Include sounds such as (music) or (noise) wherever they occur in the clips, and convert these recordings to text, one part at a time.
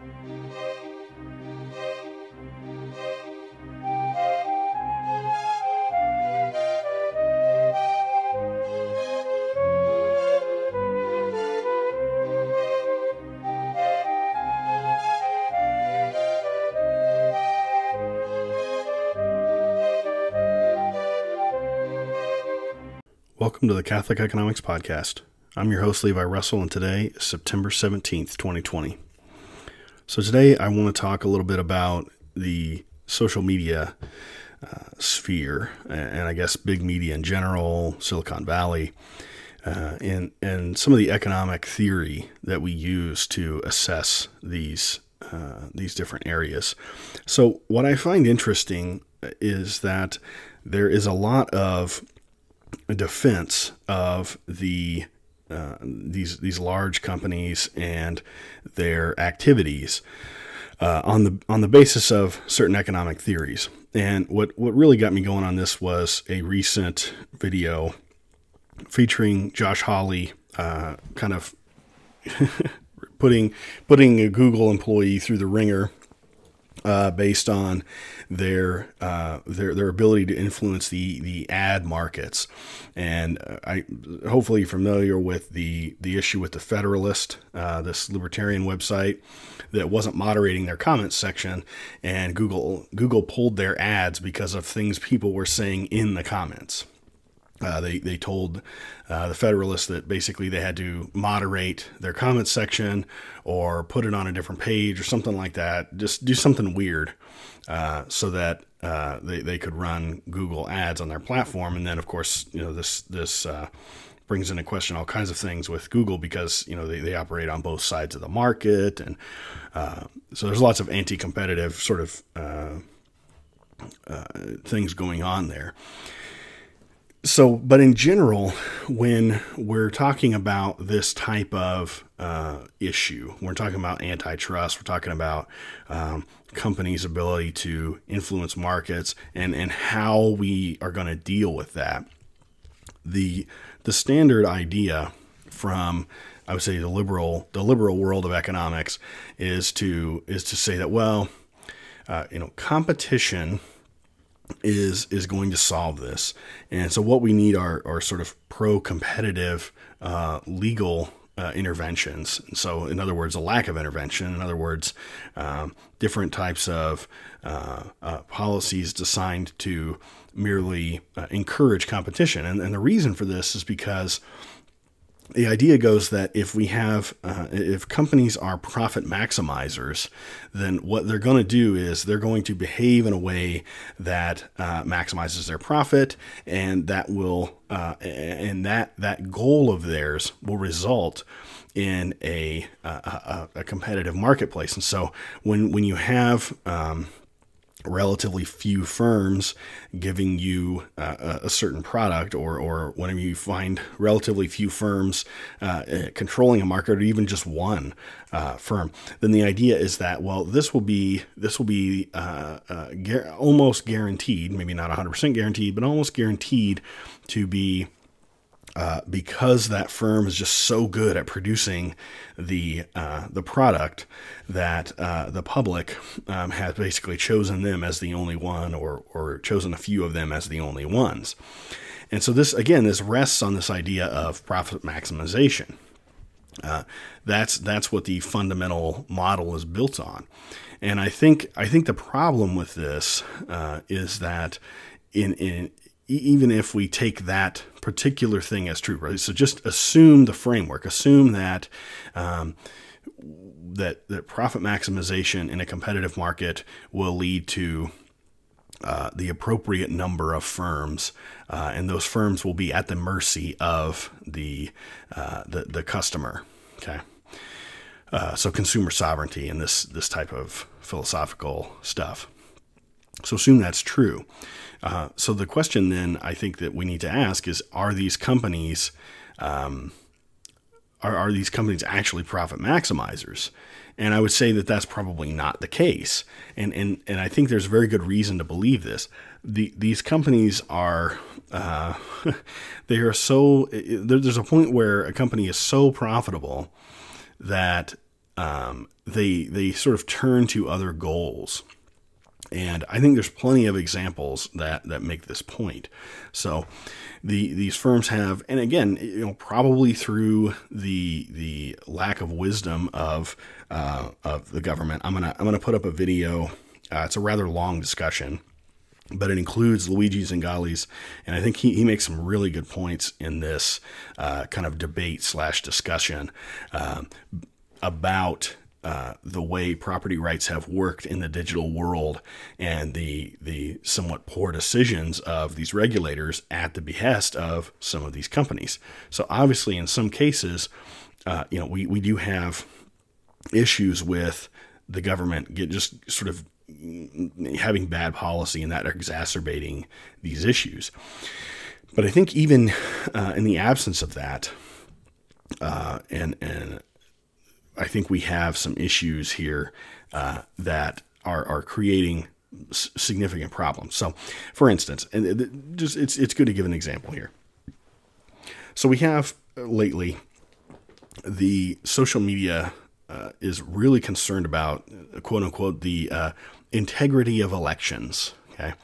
Welcome to the Catholic Economics Podcast. I'm your host, Levi Russell, and today is September 17th, 2020. So, today I want to talk a little bit about the social media uh, sphere, and I guess big media in general, Silicon Valley, uh, and, and some of the economic theory that we use to assess these, uh, these different areas. So, what I find interesting is that there is a lot of defense of the uh, these these large companies and their activities uh, on the on the basis of certain economic theories. And what what really got me going on this was a recent video featuring Josh Hawley, uh, kind of (laughs) putting putting a Google employee through the ringer uh, based on their uh, their their ability to influence the the ad markets, and uh, I hopefully you're familiar with the the issue with the Federalist, uh, this libertarian website that wasn't moderating their comments section, and Google Google pulled their ads because of things people were saying in the comments. Uh, they they told uh, the Federalists that basically they had to moderate their comments section or put it on a different page or something like that. Just do something weird uh, so that uh, they they could run Google Ads on their platform. And then of course you know this this uh, brings into question all kinds of things with Google because you know they, they operate on both sides of the market and uh, so there's lots of anti-competitive sort of things going on there so, but in general, when we're talking about this type of uh, issue, we're talking about antitrust, we're talking about um, companies' ability to influence markets and, and how we are going to deal with that. The, the standard idea from I would say the liberal the liberal world of economics is to is to say that well, uh, you know, competition is is going to solve this. And so what we need are, are sort of pro-competitive uh, legal uh, interventions. So, in other words, a lack of intervention. In other words, um, different types of uh, uh policies designed to merely uh, encourage competition. And, and the reason for this is because the idea goes that if we have uh, if companies are profit maximizers then what they're going to do is they're going to behave in a way that uh, maximizes their profit and that will uh, and that that goal of theirs will result in a, a, a competitive marketplace. And so when when you have um, relatively few firms giving you uh, a certain product or, or whenever you find relatively few firms uh, controlling a market or even just one uh, firm then the idea is that well this will be this will be uh, uh, almost guaranteed maybe not 100% guaranteed but almost guaranteed to be uh, because that firm is just so good at producing the uh, the product that uh, the public um, has basically chosen them as the only one, or or chosen a few of them as the only ones. And so this again, this rests on this idea of profit maximization. Uh, that's that's what the fundamental model is built on. And I think I think the problem with this uh, is that in in even if we take that particular thing as true, right? So just assume the framework, assume that um, that that profit maximization in a competitive market will lead to uh, the appropriate number of firms, uh, and those firms will be at the mercy of the uh, the, the customer. Okay, uh, so consumer sovereignty and this this type of philosophical stuff. So assume that's true. Uh, so the question then I think that we need to ask is: Are these companies um, are, are these companies actually profit maximizers? And I would say that that's probably not the case. And and and I think there's very good reason to believe this. The these companies are uh, (laughs) they are so there's a point where a company is so profitable that um, they they sort of turn to other goals. And I think there's plenty of examples that, that make this point. So the these firms have, and again, you know, probably through the the lack of wisdom of uh, of the government. I'm gonna I'm gonna put up a video. Uh, it's a rather long discussion but it includes Luigi Zingales, and I think he, he makes some really good points in this uh, kind of debate slash discussion um, about uh, the way property rights have worked in the digital world and the the somewhat poor decisions of these regulators at the behest of some of these companies. So obviously, in some cases, uh, you know, we, we do have issues with the government get just sort of having bad policy and that are exacerbating these issues. But I think even uh, in the absence of that, uh, and and I think we have some issues here uh, that are are creating significant problems. So, for instance, and just it's it's good to give an example here. So we have uh, lately the social media uh, is really concerned about quote unquote the uh, integrity of elections. Okay.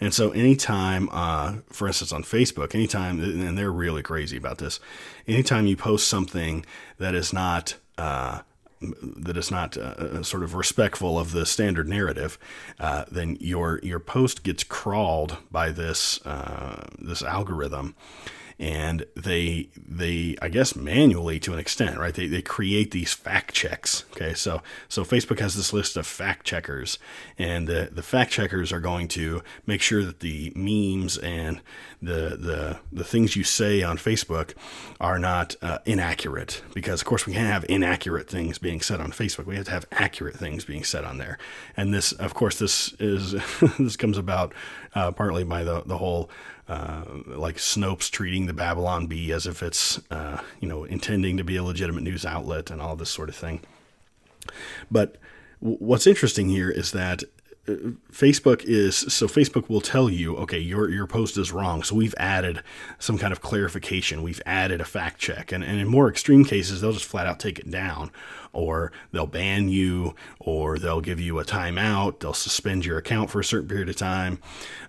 And so, anytime, uh, for instance, on Facebook, anytime, and they're really crazy about this, anytime you post something that is not uh, that is not uh, uh, sort of respectful of the standard narrative, uh, then your your post gets crawled by this uh, this algorithm, and they they I guess manually to an extent, right? They, they create these fact checks. Okay, so so Facebook has this list of fact checkers, and the the fact checkers are going to make sure that the memes and the the the things you say on Facebook are not uh, inaccurate, because of course we can't have inaccurate things being said on Facebook. We have to have accurate things being said on there, and this of course this is (laughs) this comes about uh, partly by the the whole uh, like Snopes treating the Babylon Bee as if it's, uh, you know, intending to be a legitimate news outlet and all this sort of thing. But w- what's interesting here is that Facebook is so Facebook will tell you, okay, your your post is wrong. So we've added some kind of clarification. We've added a fact check, and, and in more extreme cases, they'll just flat out take it down, or they'll ban you, or they'll give you a timeout. They'll suspend your account for a certain period of time,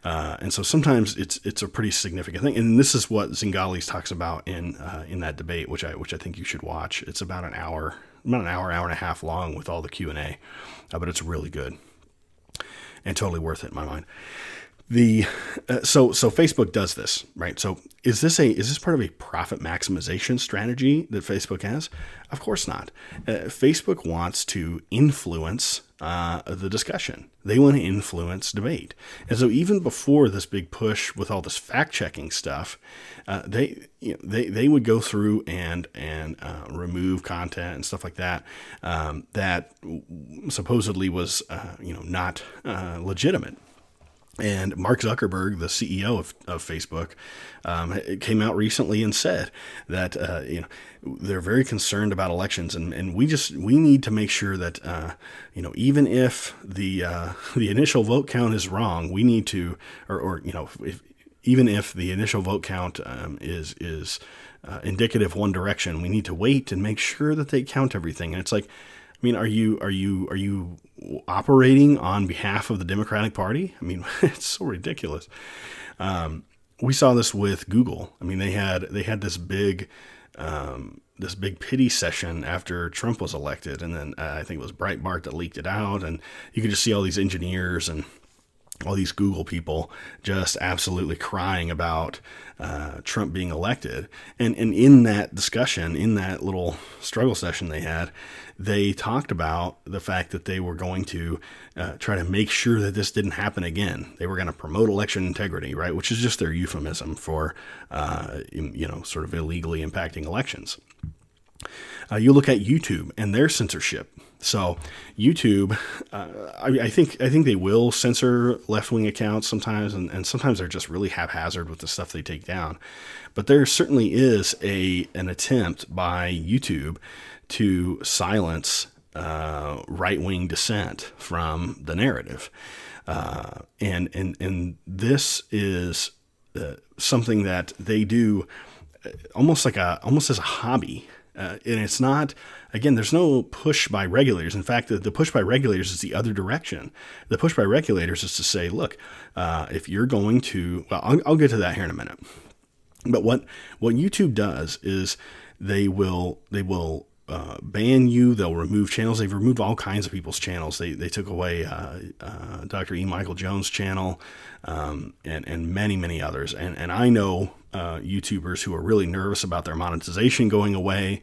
uh, and so sometimes it's it's a pretty significant thing. And this is what Zingales talks about in uh, in that debate, which I which I think you should watch. It's about an hour, about an hour, hour and a half long with all the Q and A, uh, but it's really good and totally worth it in my mind. The uh, so so Facebook does this right. So is this a is this part of a profit maximization strategy that Facebook has? Of course not. Uh, Facebook wants to influence uh, the discussion. They want to influence debate. And so even before this big push with all this fact checking stuff, uh, they you know, they they would go through and and uh, remove content and stuff like that um, that supposedly was uh, you know not legitimate. And Mark Zuckerberg, the CEO of, of Facebook, um, came out recently and said that uh, you know they're very concerned about elections, and, and we just we need to make sure that uh, you know even if the uh, (laughs) the initial vote count is wrong, we need to or, or you know if, even if the initial vote count um, is is uh, indicative one direction, we need to wait and make sure that they count everything. And it's like mean, are you are you are you operating on behalf of the Democratic Party? I mean, (laughs) it's so ridiculous. Um, we saw this with Google. I mean, they had they had this big um, this big pity session after Trump was elected, and then uh, I think it was Breitbart that leaked it out, and you could just see all these engineers and all these Google people just absolutely crying about uh, Trump being elected. And, and in that discussion, in that little struggle session they had, they talked about the fact that they were going to uh, try to make sure that this didn't happen again. They were going to promote election integrity, right? Which is just their euphemism for, uh, you know, sort of illegally impacting elections. Uh, you look at YouTube and their censorship. So YouTube, uh, I, I, think I think they will censor left wing accounts sometimes, and, and sometimes they're just really haphazard with the stuff they take down. But there certainly is a an attempt by YouTube to silence uh, right wing dissent from the narrative, uh, and and and this is uh, something that they do uh, almost like a almost as a hobby Uh, and it's not, again, there's no push by regulators. In fact, the, the, push by regulators is the other direction. The push by regulators is to say, look, uh, if you're going to, well, I'll, I'll get to that here in a minute. But what what YouTube does is they will they will uh, ban you. They'll remove channels. They've removed all kinds of people's channels. They, they took away uh, uh, Dr. E. Michael Jones' channel um, and, and many, many others. And, and I know uh, YouTubers who are really nervous about their monetization going away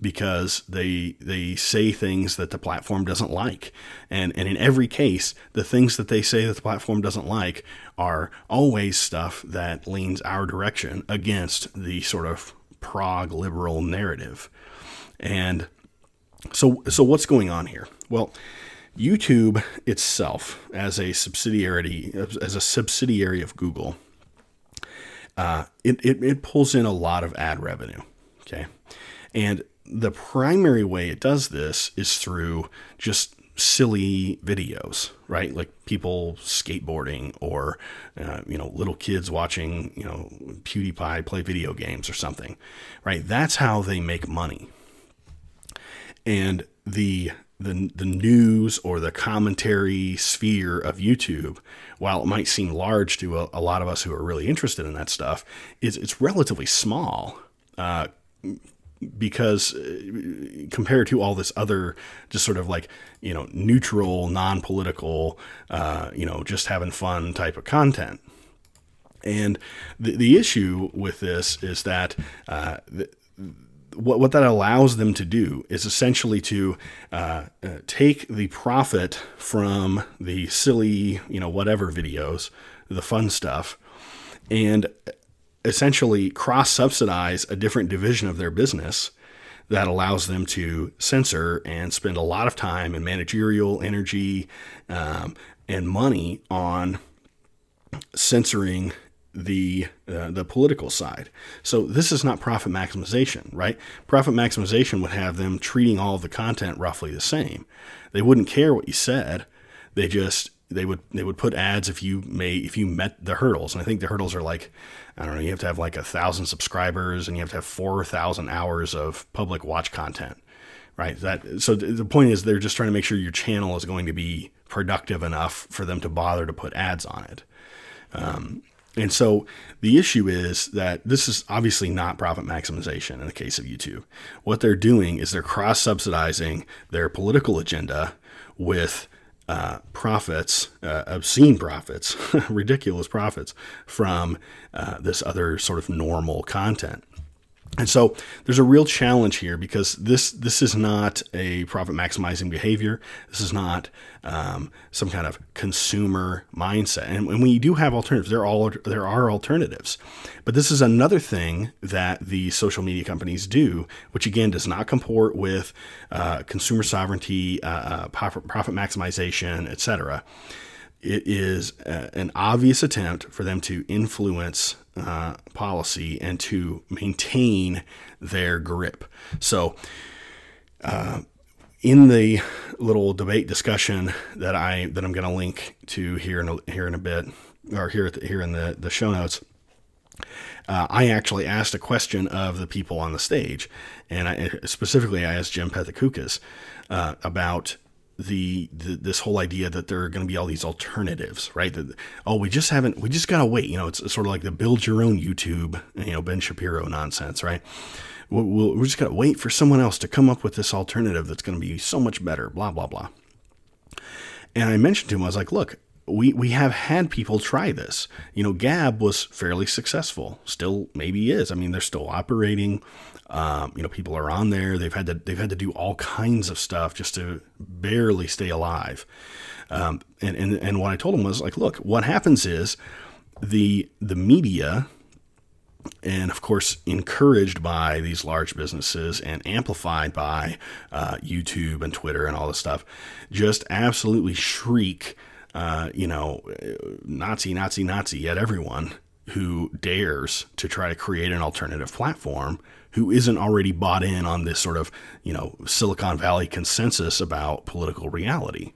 because they they say things that the platform doesn't like. And and in every case, the things that they say that the platform doesn't like are always stuff that leans our direction against the sort of prog liberal narrative. And so, so what's going on here? Well, YouTube itself, as a subsidiary, as a subsidiary of Google, uh, it, it, it pulls in a lot of ad revenue. Okay, and the primary way it does this is through just silly videos, right? Like people skateboarding or, uh, you know, little kids watching, you know, PewDiePie play video games or something, right? That's how they make money and the the the news or the commentary sphere of YouTube, while it might seem large to a, a lot of us who are really interested in that stuff, is it's relatively small. Uh, because uh, compared to all this other just sort of like you know neutral non-political uh, you know just having fun type of content. And the, the issue with this is that uh, what, what that allows them to do is essentially to uh, uh, take the profit from the silly, you know, whatever videos, the fun stuff, and essentially cross subsidize a different division of their business that allows them to censor and spend a lot of time and managerial energy um, and money on censoring the uh, the political side. So this is not profit maximization, right? Profit maximization would have them treating all the content roughly the same. They wouldn't care what you said. They just they would they would put ads if you may if you met the hurdles. And I think the hurdles are like I don't know, you have to have like a thousand subscribers and you have to have four thousand hours of public watch content. Right. That so the point is they're just trying to make sure your channel is going to be productive enough for them to bother to put ads on it. Um, and so the issue is that this is obviously not profit maximization in the case of YouTube. What they're doing is they're cross subsidizing their political agenda with uh, profits, uh, obscene profits, (laughs) ridiculous profits from uh, this other sort of normal content. And so there's a real challenge here because this this is not a profit maximizing behavior. This is not um, some kind of consumer mindset. And when we do have alternatives, there are all there are alternatives. But this is another thing that the social media companies do, which again does not comport with uh, consumer sovereignty, uh, uh profit, profit maximization, etc it is a, an obvious attempt for them to influence uh, policy and to maintain their grip. So, uh, in the little debate discussion that I that I'm going to link to here in a, here in a bit, or here the, here in the the show notes. Uh, I actually asked a question of the people on the stage, and I, specifically I asked Jim Pethokoukis uh, about the, the, this whole idea that there are going to be all these alternatives, right? That oh, we just haven't, we just gotta wait. You know, it's sort of like the build your own YouTube, you know, Ben Shapiro nonsense, right? We'll, we'll, we're just gotta wait for someone else to come up with this alternative that's going to be so much better. Blah blah blah. And I mentioned to him, I was like, look, we we have had people try this. You know, Gab was fairly successful. Still, maybe is. I mean, they're still operating. Um, you know, people are on there. They've had to they've had to do all kinds of stuff just to barely stay alive. Um, and, and and what I told them was like, look, what happens is the the media and of course encouraged by these large businesses and amplified by uh, YouTube and Twitter and all this stuff, just absolutely shriek uh, you know, Nazi, Nazi, Nazi at everyone who dares to try to create an alternative platform who isn't already bought in on this sort of, you know, Silicon Valley consensus about political reality.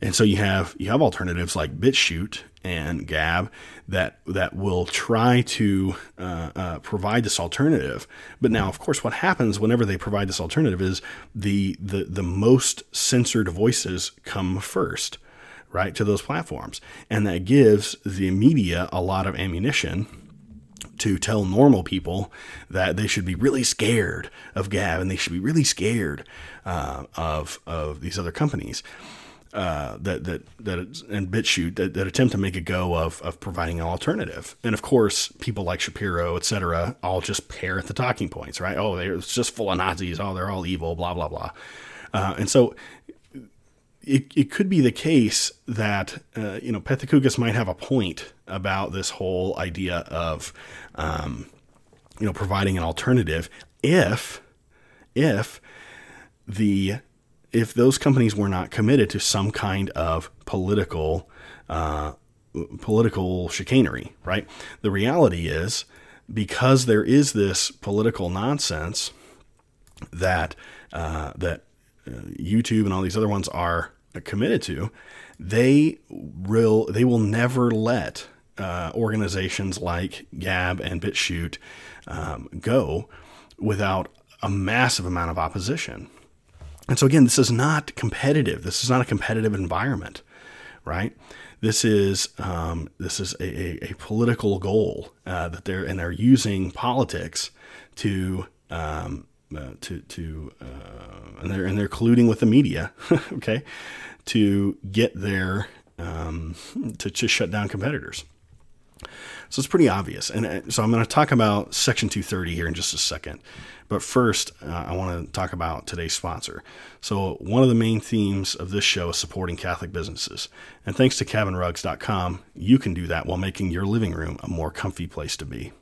And so you have you have alternatives like BitChute and Gab that that will try to uh, uh, provide this alternative. But now, of course, what happens whenever they provide this alternative is the the the most censored voices come first, right, to those platforms, and that gives the media a lot of ammunition to tell normal people that they should be really scared of Gab and they should be really scared uh, of of these other companies uh, that that that and BitChute that, that attempt to make a go of of providing an alternative. And of course, people like Shapiro, etc., all just parrot the talking points, right? Oh, they're just full of Nazis. Oh, they're all evil. Blah blah blah. Uh, and so it, it could be the case that uh, you know Pethokoukis might have a point about this whole idea of um, you know providing an alternative if if the if those companies were not committed to some kind of political uh, political chicanery, right? The reality is because there is this political nonsense that uh, that uh, YouTube and all these other ones are committed to, they will they will never let uh, organizations like Gab and BitChute um, go without a massive amount of opposition. And so again, this is not competitive. This is not a competitive environment, right? This is um, this is a, a, a political goal uh, that they're and they're using politics to um, uh, to to uh, and they're and they're colluding with the media, (laughs) okay, to get their um, to shut down competitors. So it's pretty obvious. And uh, so I'm going to talk about Section 230 here in just a second. But first, uh, I want to talk about today's sponsor. So, one of the main themes of this show is supporting Catholic businesses. And thanks to cabinrugs.com, you can do that while making your living room a more comfy place to be.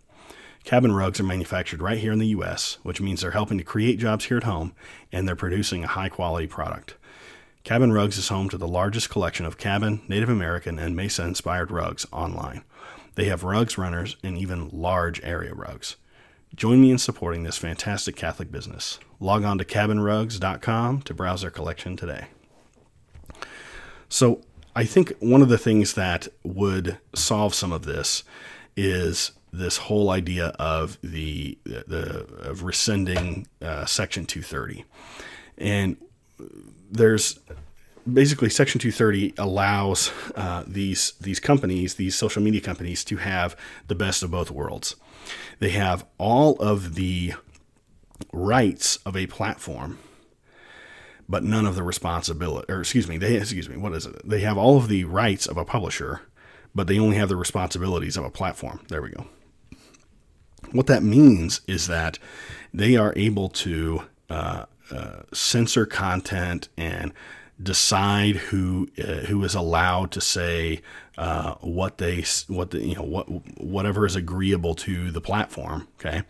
Cabin rugs are manufactured right here in the U.S., which means they're helping to create jobs here at home and they're producing a high quality product. Cabin Rugs is home to the largest collection of cabin, Native American, and Mesa inspired rugs online. They have rugs runners and even large area rugs. Join me in supporting this fantastic Catholic business. Log on to cabinrugs.com to browse their collection today. So, I think one of the things that would solve some of this is this whole idea of the, the of rescinding uh, Section 230, and there's basically Section 230 allows uh, these these companies, these social media companies, to have the best of both worlds. They have all of the rights of a platform, but none of the responsibility. Or excuse me, they excuse me. What is it? They have all of the rights of a publisher, but they only have the responsibilities of a platform. There we go. What that means is that they are able to uh, uh, censor content and decide who uh, who is allowed to say uh, what they what the you know what whatever is agreeable to the platform. Okay,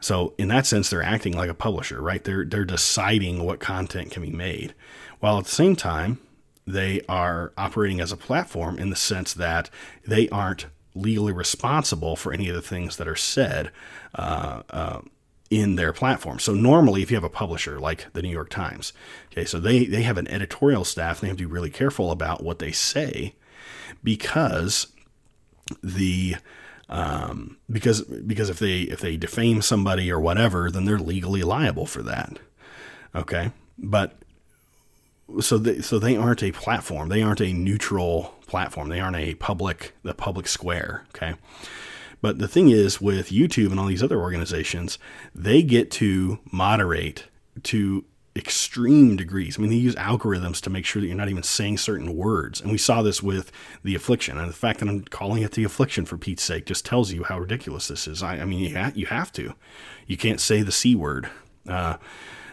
so in that sense, they're acting like a publisher, right? They're they're deciding what content can be made, while at the same time they are operating as a platform in the sense that they aren't legally responsible for any of the things that are said. Uh, uh in their platform. So normally if you have a publisher like the New York Times, okay, so they, they have an editorial staff they have to be really careful about what they say because the um, because because if they if they defame somebody or whatever, then they're legally liable for that. Okay, but so they so they aren't a platform. They aren't a neutral platform. They aren't a public the public square. Okay, but the thing is, with YouTube and all these other organizations, they get to moderate to extreme degrees. I mean, they use algorithms to make sure that you're not even saying certain words. And we saw this with the affliction. And the fact that I'm calling it the affliction for Pete's sake just tells you how ridiculous this is. I, I mean, you, ha- you have to. You can't say the C word. Uh,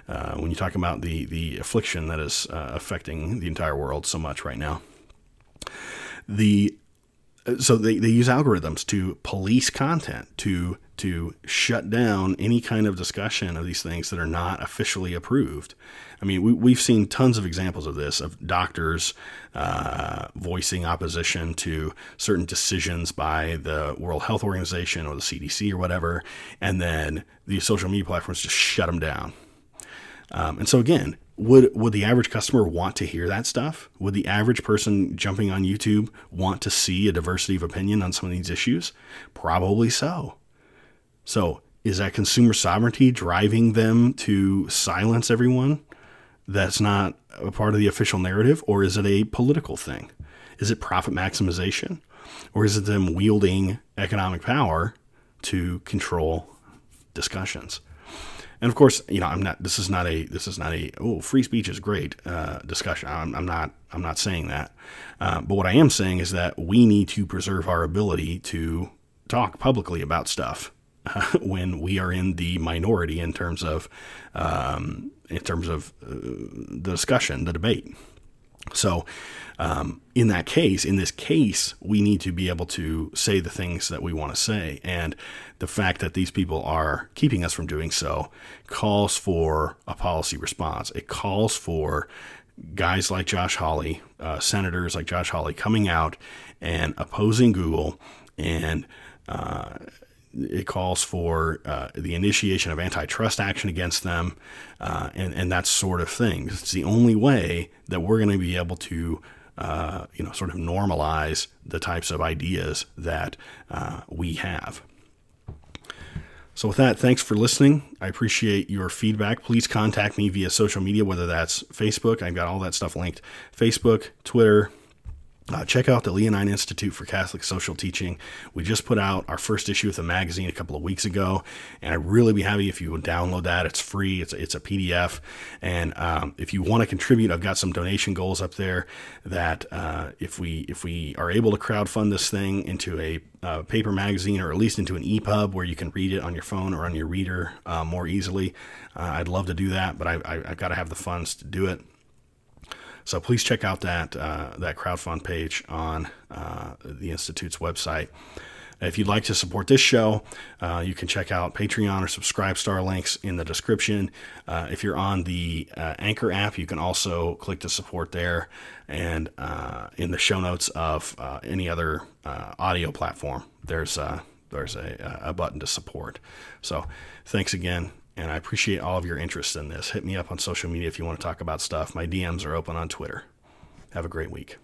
uh, when you talk about the, the affliction that is uh, affecting the entire world so much right now. The so they, they use algorithms to police content to to shut down any kind of discussion of these things that are not officially approved i mean we, we've seen tons of examples of this of doctors uh, voicing opposition to certain decisions by the world health organization or the cdc or whatever and then the social media platforms just shut them down um, and so again would would the average customer want to hear that stuff? Would the average person jumping on YouTube want to see a diversity of opinion on some of these issues? Probably so. So, is that consumer sovereignty driving them to silence everyone that's not a part of the official narrative or is it a political thing? Is it profit maximization or is it them wielding economic power to control discussions? And of course, you know, I'm not. This is not a. This is not a. Oh, free speech is great uh, discussion. I'm, I'm, not. I'm not saying that. Uh, but what I am saying is that we need to preserve our ability to talk publicly about stuff uh, (laughs) when we are in the minority in terms of um, in terms of uh, the discussion, the debate. So, um, in that case, in this case, we need to be able to say the things that we want to say. And the fact that these people are keeping us from doing so calls for a policy response. It calls for guys like Josh Hawley, uh, senators like Josh Hawley, coming out and opposing Google and uh, it calls for uh, the initiation of antitrust action against them uh, and, and that sort of thing. It's the only way that we're going to be able to, uh, you know, sort of normalize the types of ideas that uh, we have. So, with that, thanks for listening. I appreciate your feedback. Please contact me via social media, whether that's Facebook, I've got all that stuff linked Facebook, Twitter, uh, check out the Leonine Institute for Catholic Social Teaching. We just put out our first issue of the magazine a couple of weeks ago, and I'd really be happy if you would download that. It's free. It's a, it's a PDF, and um, if you want to contribute, I've got some donation goals up there. That uh, if we if we are able to crowdfund this thing into a uh, paper magazine or at least into an EPUB where you can read it on your phone or on your reader uh, more easily, uh, I'd love to do that, but I, I, I've got to have the funds to do it. So please check out that uh, that crowdfund page on uh, the institute's website. If you'd like to support this show, uh, you can check out Patreon or Subscribestar links in the description. Uh, if you're on the uh, Anchor app, you can also click to support there, and uh, in the show notes of any other audio platform, there's there's a, a button to support. So, thanks again and I appreciate all of your interest in this. Hit me up on social media if you want to talk about stuff. My DMs are open on Twitter. Have a great week.